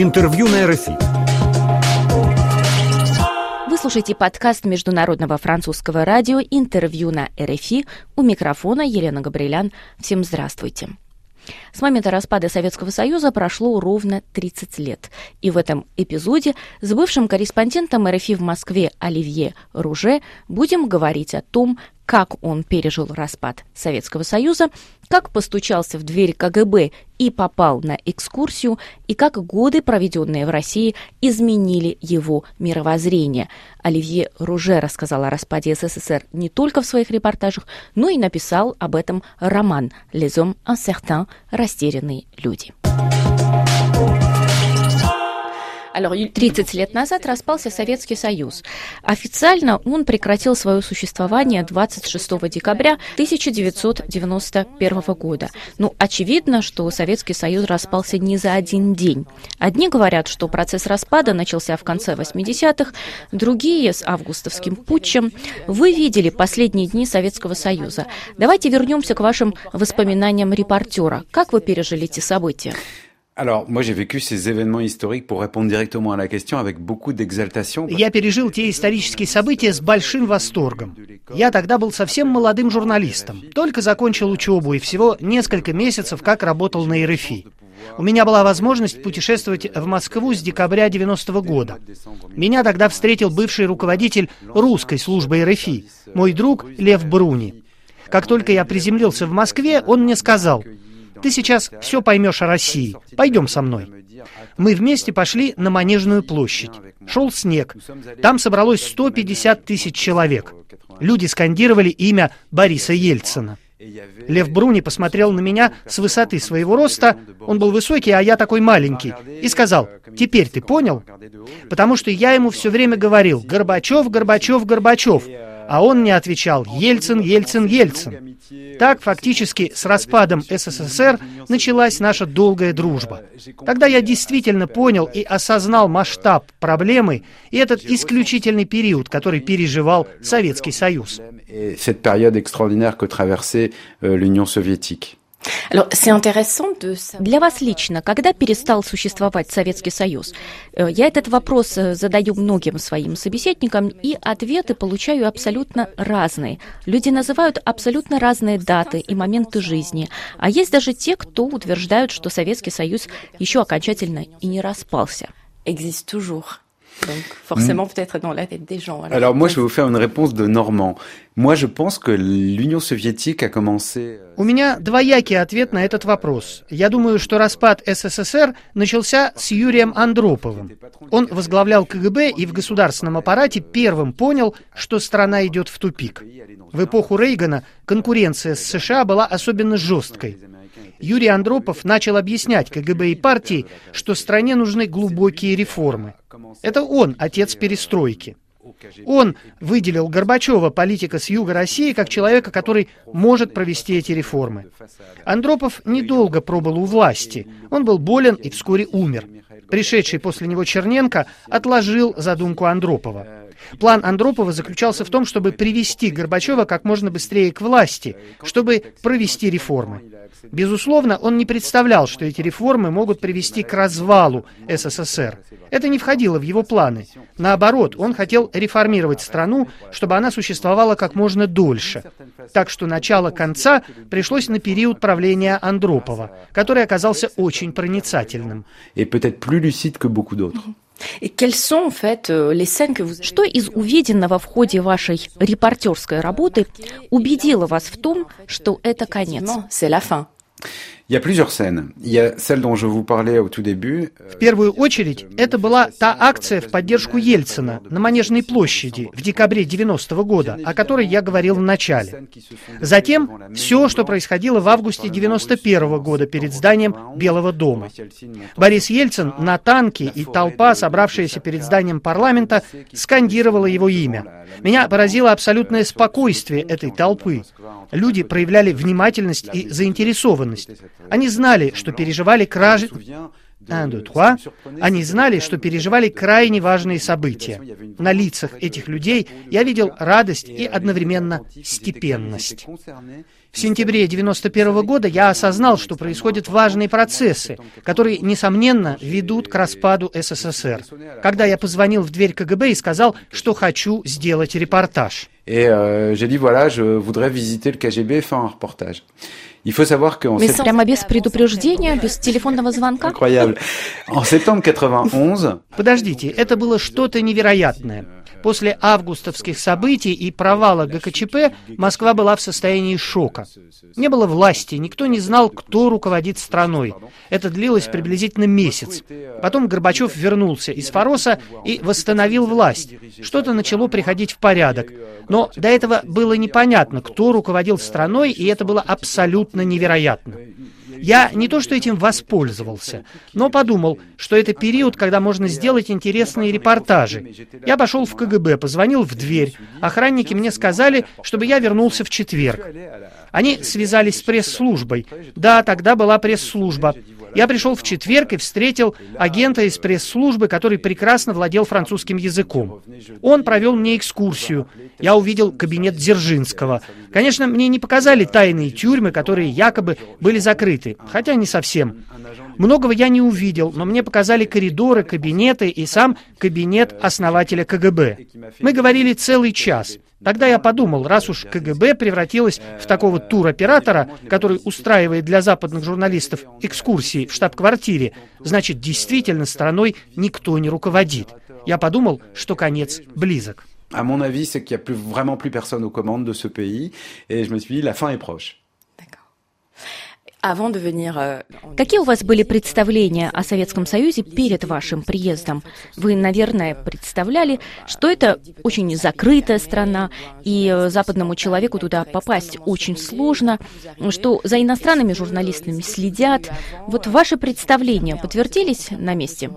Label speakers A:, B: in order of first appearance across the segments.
A: Интервью на РФИ.
B: Вы слушаете подкаст Международного французского радио «Интервью на РФИ». У микрофона Елена Габрилян. Всем здравствуйте. С момента распада Советского Союза прошло ровно 30 лет. И в этом эпизоде с бывшим корреспондентом РФИ в Москве Оливье Руже будем говорить о том, как он пережил распад Советского Союза, как постучался в дверь КГБ и попал на экскурсию, и как годы, проведенные в России, изменили его мировоззрение. Оливье Руже рассказал о распаде СССР не только в своих репортажах, но и написал об этом роман «Les hommes incertains» «Растерянные люди». 30 лет назад распался Советский Союз. Официально он прекратил свое существование 26 декабря 1991 года. Ну, очевидно, что Советский Союз распался не за один день. Одни говорят, что процесс распада начался в конце 80-х, другие с августовским путчем. Вы видели последние дни Советского Союза. Давайте вернемся к вашим воспоминаниям репортера. Как вы пережили эти события?
C: Alors, moi, j'ai vécu ces événements historiques pour répondre directement à la question avec beaucoup d'exaltation.
D: Я пережил те исторические события с большим восторгом. Я тогда был совсем молодым журналистом, только закончил учебу и всего несколько месяцев как работал на РФИ. У меня была возможность путешествовать в Москву с декабря 90 -го года. Меня тогда встретил бывший руководитель русской службы РФИ, мой друг Лев Бруни. Как только я приземлился в Москве, он мне сказал – ты сейчас все поймешь о России. Пойдем со мной. Мы вместе пошли на Манежную площадь. Шел снег. Там собралось 150 тысяч человек. Люди скандировали имя Бориса Ельцина. Лев Бруни посмотрел на меня с высоты своего роста, он был высокий, а я такой маленький, и сказал, «Теперь ты понял?» Потому что я ему все время говорил, «Горбачев, Горбачев, Горбачев», а он не отвечал «Ельцин, Ельцин, Ельцин». Так фактически с распадом СССР началась наша долгая дружба. Тогда я действительно понял и осознал масштаб проблемы и этот исключительный период, который переживал Советский Союз.
C: Cette période extraordinaire que traversait euh.
B: Для вас лично, когда перестал существовать Советский Союз? Э, я этот вопрос э, задаю многим своим собеседникам, и ответы получаю абсолютно разные. Люди называют абсолютно разные даты и моменты жизни. А есть даже те, кто утверждают, что Советский Союз еще окончательно и не распался. Existe toujours.
C: Donc forcément mm. peut-être dans la tête des gens. Alors, alors moi je vais vous faire une réponse de Normand. Moi je pense que l'Union soviétique a commencé...
D: У меня двоякий ответ на этот вопрос. Я думаю, что распад СССР начался с Юрием Андроповым. Он возглавлял КГБ и в государственном аппарате первым понял, что страна идет в тупик. В эпоху Рейгана конкуренция с США была особенно жесткой. Юрий Андропов начал объяснять КГБ и партии, что стране нужны глубокие реформы. Это он, отец перестройки. Он выделил Горбачева, политика с юга России, как человека, который может провести эти реформы. Андропов недолго пробыл у власти. Он был болен и вскоре умер. Пришедший после него Черненко отложил задумку Андропова. План Андропова заключался в том, чтобы привести Горбачева как можно быстрее к власти, чтобы провести реформы. Безусловно, он не представлял, что эти реформы могут привести к развалу СССР. Это не входило в его планы. Наоборот, он хотел реформировать страну, чтобы она существовала как можно дольше. Так что начало конца пришлось на период правления Андропова, который оказался очень проницательным.
C: И peut-être plus lucide que beaucoup.
B: Euh, Что из увиденного в ходе вашей репортерской работы убедило вас в том, что это конец?
D: В первую очередь, это была та акция в поддержку Ельцина на Манежной площади в декабре 90 -го года, о которой я говорил в начале. Затем все, что происходило в августе 91 -го года перед зданием Белого дома. Борис Ельцин на танке и толпа, собравшаяся перед зданием парламента, скандировала его имя. Меня поразило абсолютное спокойствие этой толпы. Люди проявляли внимательность и заинтересованность. Они знали, что переживали кражи... 1, 2, 3, они знали, что переживали крайне важные события. На лицах этих людей я видел радость и одновременно степенность. В сентябре 1991 года я осознал, что происходят важные процессы, которые, несомненно, ведут к распаду СССР. Когда я позвонил в дверь КГБ и сказал, что хочу сделать репортаж.
C: Et euh, j'ai dit voilà, je voudrais visiter le KGB et faire un reportage. Il faut savoir qu'en
B: septembre... Прямо без предупреждения, без телефонного звонка?
C: Incroyable. En septembre 91...
D: Подождите, это было что-то невероятное. После августовских событий и провала ГКЧП Москва была в состоянии шока. Не было власти, никто не знал, кто руководит страной. Это длилось приблизительно месяц. Потом Горбачев вернулся из Фороса и восстановил власть. Что-то начало приходить в порядок. Но до этого было непонятно, кто руководил страной, и это было абсолютно невероятно. Я не то что этим воспользовался, но подумал, что это период, когда можно сделать интересные репортажи. Я пошел в КГБ, позвонил в дверь. Охранники мне сказали, чтобы я вернулся в четверг. Они связались с пресс-службой. Да, тогда была пресс-служба. Я пришел в четверг и встретил агента из пресс-службы, который прекрасно владел французским языком. Он провел мне экскурсию. Я увидел кабинет Дзержинского. Конечно, мне не показали тайные тюрьмы, которые якобы были закрыты, хотя не совсем. Многого я не увидел, но мне показали коридоры, кабинеты и сам кабинет основателя КГБ. Мы говорили целый час. Тогда я подумал, раз уж КГБ превратилась в такого туроператора, который устраивает для западных журналистов экскурсии в штаб-квартире, значит, действительно страной никто не руководит. Я подумал, что конец близок.
C: À mon avis, c'est qu'il n'y a plus, vraiment plus personne aux commandes de ce pays. Et je me suis dit, la fin est proche.
B: Euh, Какие у вас были представления о Советском Союзе перед вашим приездом? Вы, наверное, представляли, что это очень закрытая страна, и западному человеку туда попасть очень сложно, что за иностранными журналистами следят. Вот ваши представления подтвердились на месте?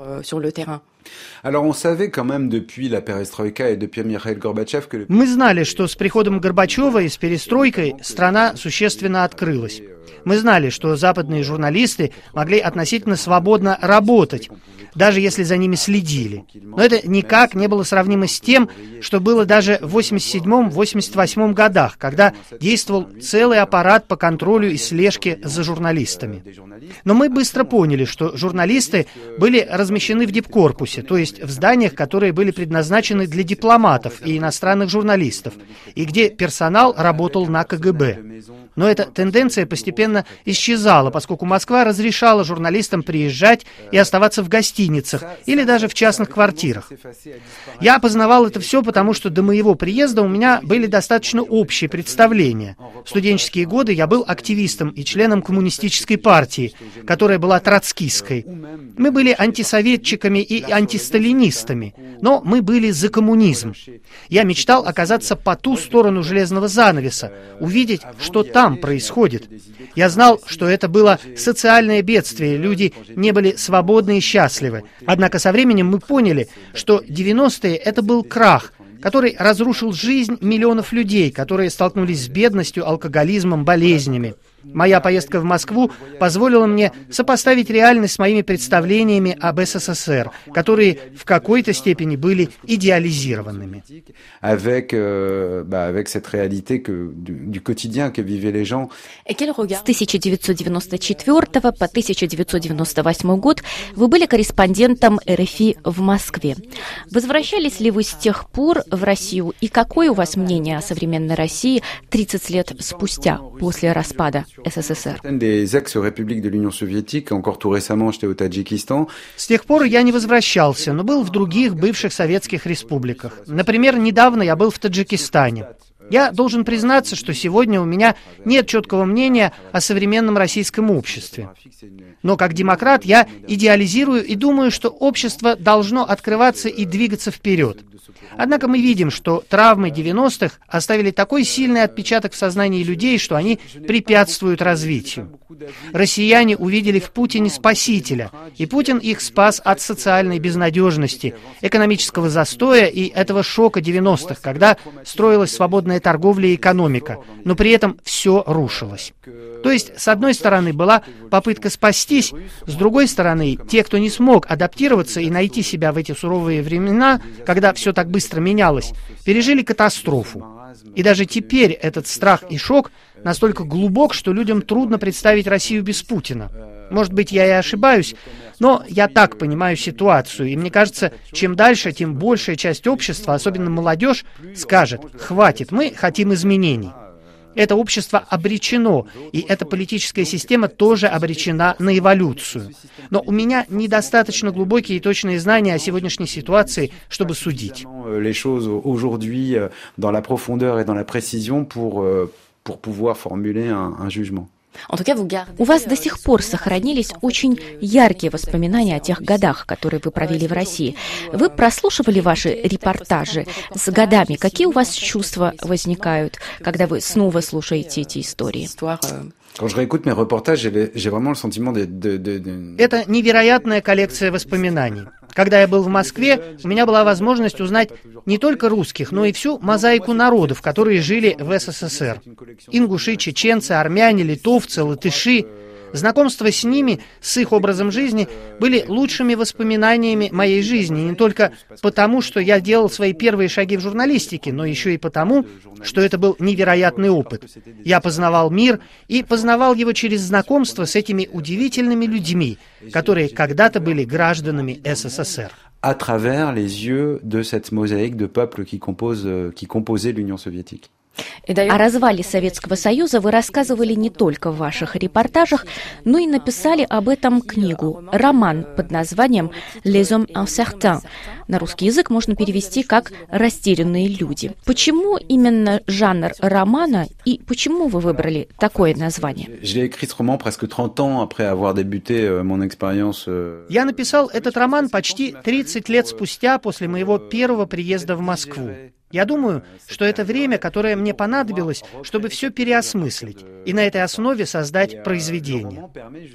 D: Мы знали, что с приходом Горбачева и с перестройкой страна существенно открылась. Мы знали, что западные журналисты могли относительно свободно работать, даже если за ними следили. Но это никак не было сравнимо с тем, что было даже в 87-88 годах, когда действовал целый аппарат по контролю и слежке за журналистами. Но мы быстро поняли, что журналисты были размещены в дипкорпусе, то есть в зданиях, которые были предназначены для дипломатов и иностранных журналистов, и где персонал работал на КГБ. Но эта тенденция постепенно исчезала, поскольку Москва разрешала журналистам приезжать и оставаться в гостиницах или даже в частных квартирах. Я познавал это все, потому что до моего приезда у меня были достаточно общие представления. В студенческие годы я был активистом и членом коммунистической партии, которая была троцкистской. Мы были антисоветчиками и антисталинистами, но мы были за коммунизм. Я мечтал оказаться по ту сторону железного занавеса, увидеть, что там происходит. Я знал, что это было социальное бедствие, люди не были свободны и счастливы. Однако со временем мы поняли, что 90-е это был крах, который разрушил жизнь миллионов людей, которые столкнулись с бедностью, алкоголизмом, болезнями. Моя поездка в Москву позволила мне сопоставить реальность с моими представлениями об СССР, которые в какой-то степени были идеализированными.
C: Euh.
B: С 1994 по 1998 год вы были корреспондентом РФИ в Москве. Возвращались ли вы с тех пор в Россию? И какое у вас мнение о современной России 30 лет спустя, после распада СССР.
D: С тех пор я не возвращался, но был в других бывших советских республиках. Например, недавно я был в Таджикистане. Я должен признаться, что сегодня у меня нет четкого мнения о современном российском обществе. Но как демократ я идеализирую и думаю, что общество должно открываться и двигаться вперед. Однако мы видим, что травмы 90-х оставили такой сильный отпечаток в сознании людей, что они препятствуют развитию. Россияне увидели в Путине спасителя, и Путин их спас от социальной безнадежности, экономического застоя и этого шока 90-х, когда строилась свободная торговля и экономика, но при этом все рушилось. То есть, с одной стороны, была попытка спастись, с другой стороны, те, кто не смог адаптироваться и найти себя в эти суровые времена, когда все так быстро менялось, пережили катастрофу. И даже теперь этот страх и шок настолько глубок, что людям трудно представить Россию без Путина. Может быть, я и ошибаюсь, но я так понимаю ситуацию. И мне кажется, чем дальше, тем большая часть общества, особенно молодежь, скажет, хватит, мы хотим изменений. Это общество обречено, и эта политическая система тоже обречена на эволюцию. Но у меня недостаточно глубокие и точные знания о сегодняшней ситуации, чтобы судить.
C: pour pouvoir formuler un, un jugement.
B: У вас до сих пор сохранились очень яркие воспоминания о тех годах, которые вы провели в России. Вы прослушивали ваши репортажи с годами. Какие у вас чувства возникают, когда вы снова слушаете эти истории?
D: Это невероятная коллекция воспоминаний. Когда я был в Москве, у меня была возможность узнать не только русских, но и всю мозаику народов, которые жили в СССР. Ингуши, чеченцы, армяне, литовцы, латыши – Знакомство с ними, с их образом жизни, были лучшими воспоминаниями моей жизни, не только потому, что я делал свои первые шаги в журналистике, но еще и потому, что это был невероятный опыт. Я познавал мир и познавал его через знакомство с этими удивительными людьми, которые когда-то были гражданами СССР.
C: à travers les yeux de cette mosaïque de peuples qui, compose, qui composait l'Union soviétique.
B: О развале Советского Союза вы рассказывали не только в ваших репортажах, но и написали об этом книгу, роман под названием «Les hommes incertains». На русский язык можно перевести как «растерянные люди». Почему именно жанр романа и почему вы выбрали такое название?
C: Euh, euh,
D: Я написал этот роман почти 30 лет спустя после моего первого приезда в Москву. Я думаю, что это время, которое мне понадобилось, чтобы все переосмыслить и на этой основе создать произведение.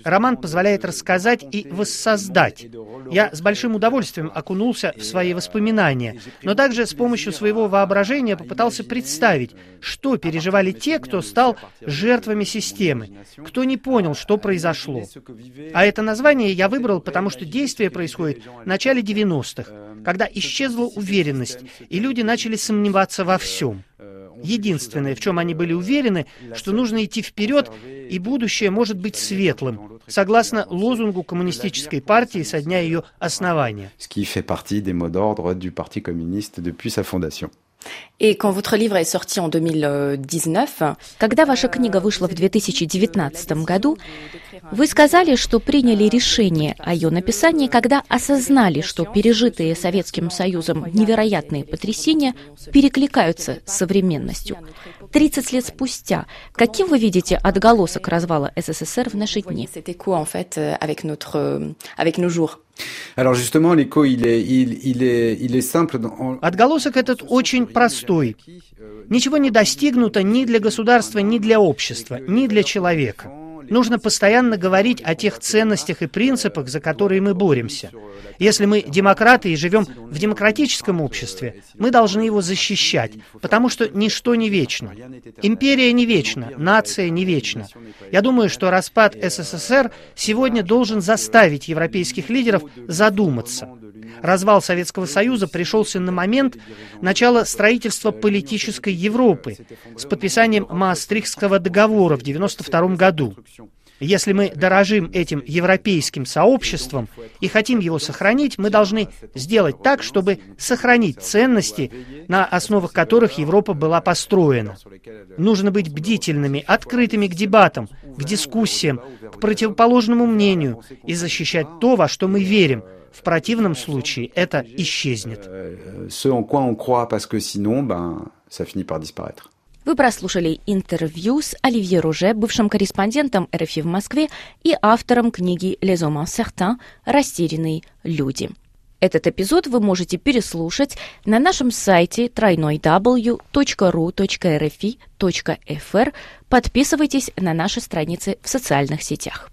D: Роман позволяет рассказать и воссоздать. Я с большим удовольствием окунулся в свои воспоминания, но также с помощью своего воображения попытался представить, что переживали те, кто стал жертвами системы, кто не понял, что произошло. А это название я выбрал, потому что действие происходит в начале 90-х, когда исчезла уверенность, и люди начали сомневаться во всем. Единственное, в чем они были уверены, что нужно идти вперед, и будущее может быть светлым, согласно лозунгу коммунистической партии со дня ее основания.
B: И когда ваша книга вышла в 2019 году, вы сказали, что приняли решение о ее написании, когда осознали, что пережитые Советским Союзом невероятные потрясения перекликаются с современностью. 30 лет спустя, каким вы видите отголосок развала СССР в наши дни?
C: Alors justement, l'écho, il est, il, il est, il est simple.
D: Отголосок этот очень простой. Ничего не достигнуто ни для государства, ни для общества, ни для человека. Нужно постоянно говорить о тех ценностях и принципах, за которые мы боремся. Если мы демократы и живем в демократическом обществе, мы должны его защищать, потому что ничто не вечно. Империя не вечна, нация не вечна. Я думаю, что распад СССР сегодня должен заставить европейских лидеров задуматься. Развал Советского Союза пришелся на момент начала строительства политической Европы с подписанием Маастрихтского договора в 1992 году. Если мы дорожим этим европейским сообществом и хотим его сохранить, мы должны сделать так, чтобы сохранить ценности, на основах которых Европа была построена. Нужно быть бдительными, открытыми к дебатам, к дискуссиям, к противоположному мнению и защищать то, во что мы верим. В противном случае это исчезнет.
B: Вы прослушали интервью с Оливье Руже, бывшим корреспондентом РФИ в Москве и автором книги «Les hommes incertains» «Растерянные люди». Этот эпизод вы можете переслушать на нашем сайте www.ru.rfi.fr. Подписывайтесь на наши страницы в социальных сетях.